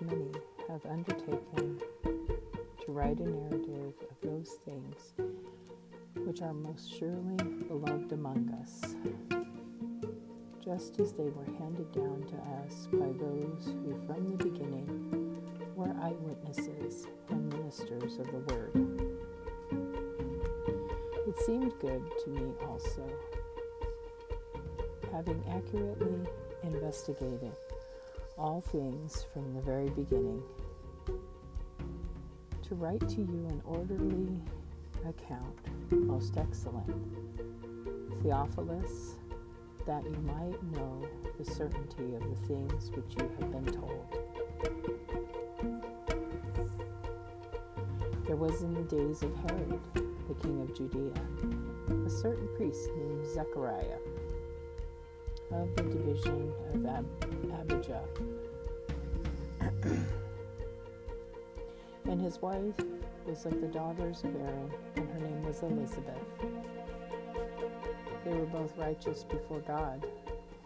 many have undertaken to write a narrative of those things which are most surely beloved among us, just as they were handed down to us by those who from the beginning were eyewitnesses and ministers of the word. It seemed good to me also, having accurately investigated all things from the very beginning, to write to you an orderly account, most excellent, Theophilus, that you might know the certainty of the things which you have been told. There was in the days of Herod, the king of Judea, a certain priest named Zechariah of the division of Ab- Abijah. And his wife was of the daughters of Aaron, and her name was Elizabeth. They were both righteous before God,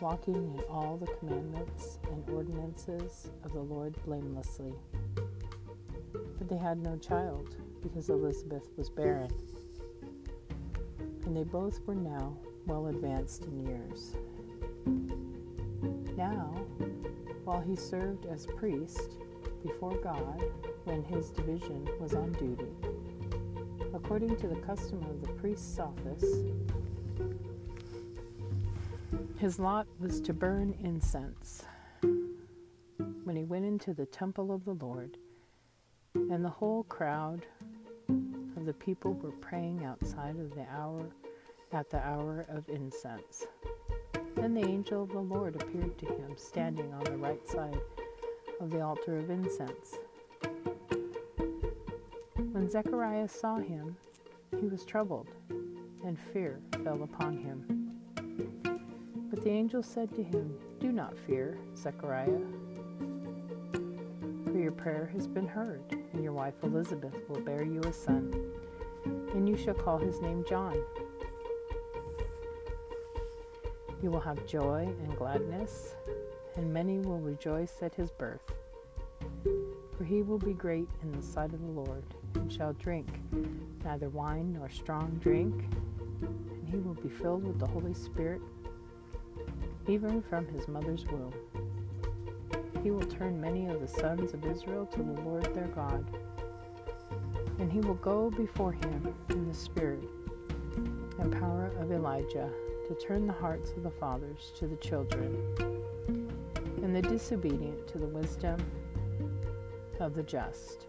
walking in all the commandments and ordinances of the Lord blamelessly. But they had no child, because Elizabeth was barren. And they both were now well advanced in years. Now, while he served as priest before God when his division was on duty, according to the custom of the priest's office, his lot was to burn incense when he went into the temple of the Lord, and the whole crowd of the people were praying outside of the hour at the hour of incense. Then the angel of the Lord appeared to him, standing on the right side of the altar of incense. When Zechariah saw him, he was troubled, and fear fell upon him. But the angel said to him, Do not fear, Zechariah, for your prayer has been heard, and your wife Elizabeth will bear you a son, and you shall call his name John. You will have joy and gladness, and many will rejoice at his birth. For he will be great in the sight of the Lord, and shall drink neither wine nor strong drink, and he will be filled with the Holy Spirit, even from his mother's womb. He will turn many of the sons of Israel to the Lord their God, and he will go before him in the spirit and power of Elijah to turn the hearts of the fathers to the children, and the disobedient to the wisdom of the just,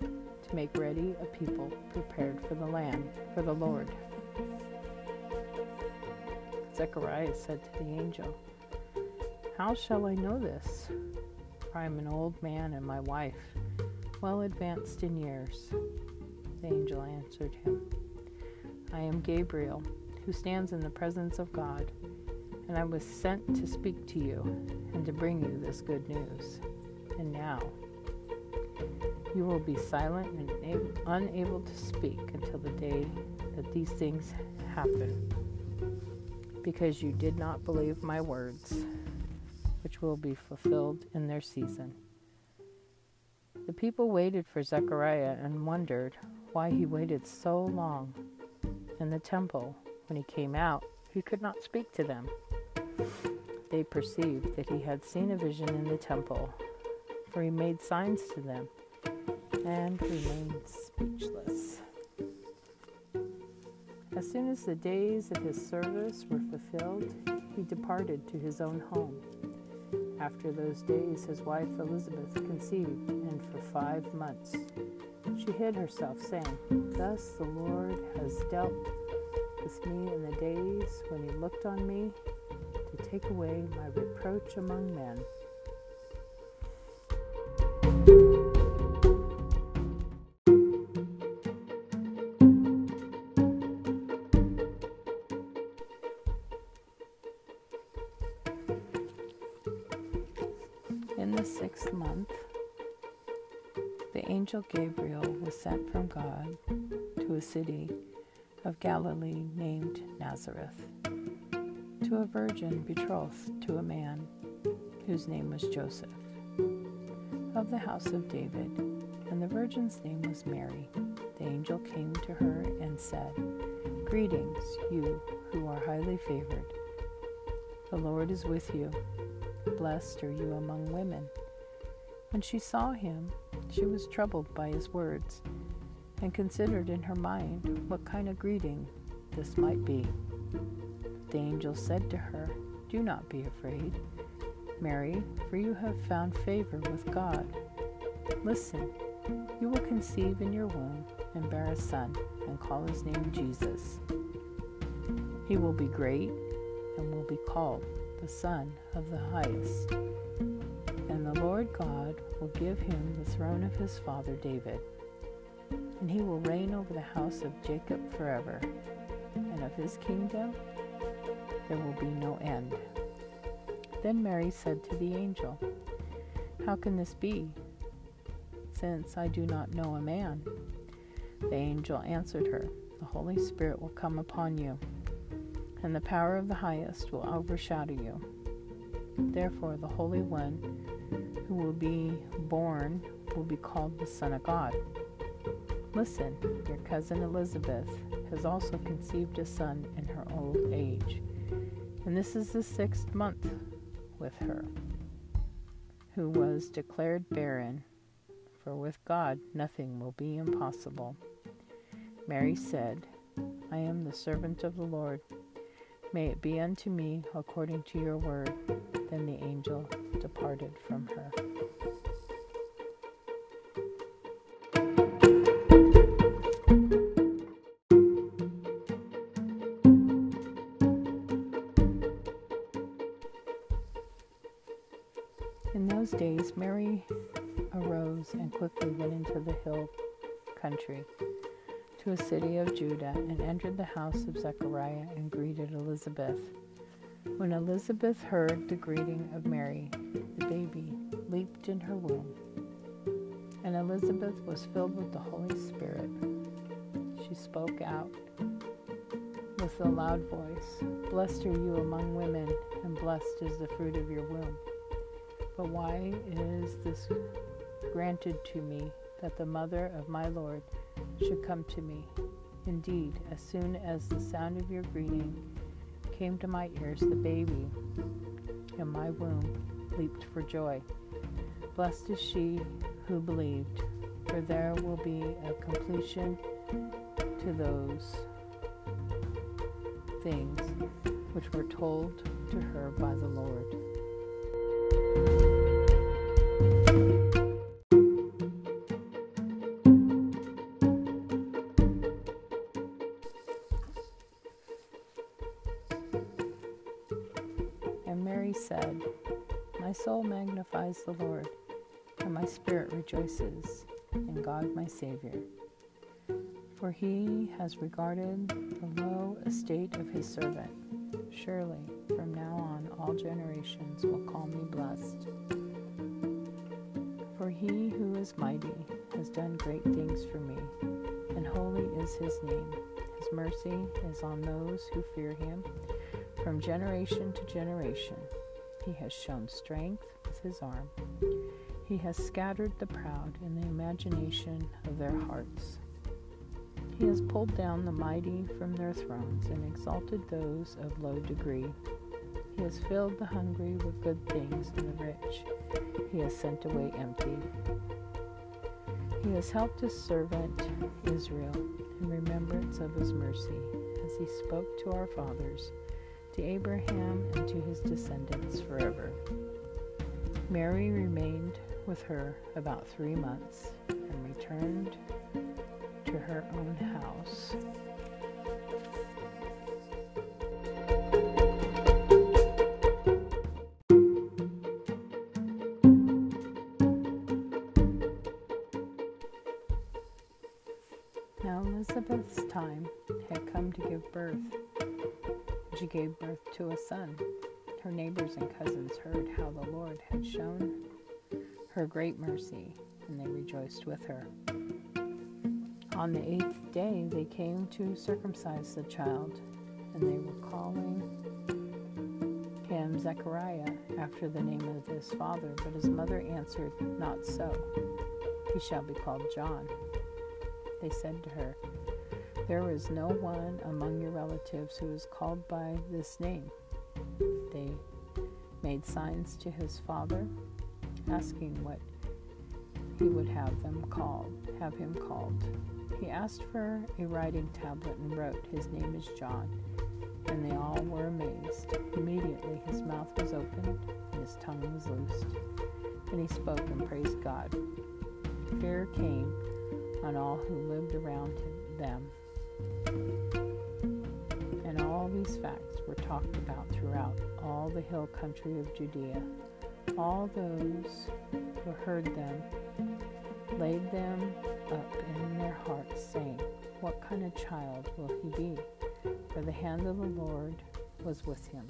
to make ready a people prepared for the land, for the Lord. Zechariah said to the angel, How shall I know this? For I am an old man, and my wife, well advanced in years. The angel answered him, I am Gabriel who stands in the presence of God, and I was sent to speak to you and to bring you this good news. And now you will be silent and unable to speak until the day that these things happen, because you did not believe my words, which will be fulfilled in their season. The people waited for Zechariah and wondered why he waited so long in the temple when he came out, he could not speak to them. They perceived that he had seen a vision in the temple, for he made signs to them and remained speechless. As soon as the days of his service were fulfilled, he departed to his own home. After those days, his wife Elizabeth conceived, and for five months she hid herself, saying, Thus the Lord has dealt with me in the days when he looked on me to take away my reproach among men. In the sixth month, the angel Gabriel was sent from God to a city of Galilee named Nazareth, to a virgin betrothed to a man whose name was Joseph, of the house of David, and the virgin's name was Mary. The angel came to her and said, Greetings, you who are highly favored. The Lord is with you. Blessed are you among women. When she saw him, she was troubled by his words, and considered in her mind what kind of greeting this might be. The angel said to her, Do not be afraid, Mary, for you have found favor with God. Listen, you will conceive in your womb and bear a son, and call his name Jesus. He will be great and will be called the Son of the Highest. And the Lord God will give him the throne of his father David, and he will reign over the house of Jacob forever, and of his kingdom there will be no end. Then Mary said to the angel, How can this be, since I do not know a man? The angel answered her, The Holy Spirit will come upon you and the power of the highest will overshadow you. Therefore, the Holy One who will be born will be called the Son of God. Listen, your cousin Elizabeth has also conceived a son in her old age, and this is the sixth month with her, who was declared barren, for with God nothing will be impossible. Mary said, I am the servant of the Lord May it be unto me according to your word. Then the angel departed from her. Arose and quickly went into the hill country to a city of Judah and entered the house of Zechariah and greeted Elizabeth. When Elizabeth heard the greeting of Mary, the baby leaped in her womb. And Elizabeth was filled with the Holy Spirit. She spoke out with a loud voice Blessed are you among women, and blessed is the fruit of your womb. But why is this granted to me that the mother of my Lord should come to me. Indeed, as soon as the sound of your greeting came to my ears, the baby in my womb leaped for joy. Blessed is she who believed, for there will be a completion to those things which were told to her by the Lord. Magnifies the Lord, and my spirit rejoices in God my Savior. For he has regarded the low estate of his servant. Surely, from now on, all generations will call me blessed. For he who is mighty has done great things for me, and holy is his name. His mercy is on those who fear him from generation to generation. He has shown strength his arm. He has scattered the proud in the imagination of their hearts. He has pulled down the mighty from their thrones and exalted those of low degree. He has filled the hungry with good things, and the rich he has sent away empty. He has helped his servant Israel in remembrance of his mercy, as he spoke to our fathers to Abraham and to his descendants forever. Mary remained with her about three months and returned to her own house. Now Elizabeth's time had come to give birth she gave birth to a son. Her neighbors and cousins heard how the Lord had shown her great mercy, and they rejoiced with her. On the eighth day, they came to circumcise the child, and they were calling him Zechariah after the name of his father, but his mother answered, Not so. He shall be called John. They said to her, There is no one among your relatives who is called by this name. Made signs to his father, asking what he would have them called, have him called. He asked for a writing tablet and wrote, His name is John. And they all were amazed. Immediately his mouth was opened and his tongue was loosed. And he spoke and praised God. Fear came on all who lived around him, them. These facts were talked about throughout all the hill country of Judea. All those who heard them laid them up in their hearts, saying, What kind of child will he be? For the hand of the Lord was with him.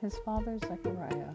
His father Zechariah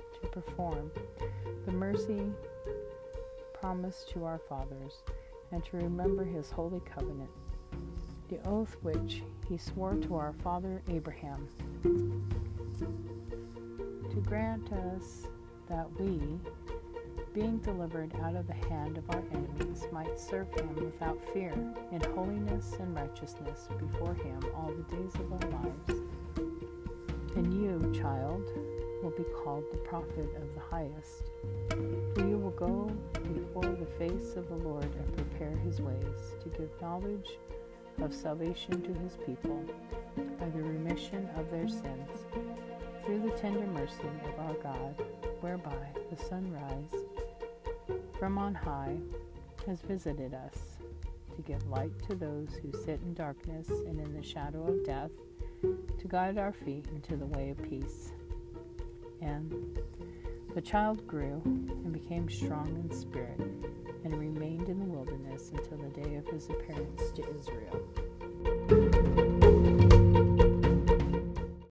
to perform the mercy promised to our fathers, and to remember his holy covenant, the oath which he swore to our father Abraham to grant us that we, being delivered out of the hand of our enemies, might serve him without fear, in holiness and righteousness before him all the days of our lives. And you, child, will be called the prophet of the highest, for you will go before the face of the Lord and prepare his ways, to give knowledge of salvation to his people by the remission of their sins through the tender mercy of our God, whereby the sunrise from on high has visited us, to give light to those who sit in darkness and in the shadow of death, to guide our feet into the way of peace. And the child grew and became strong in spirit, and remained in the wilderness until the day of his appearance to Israel.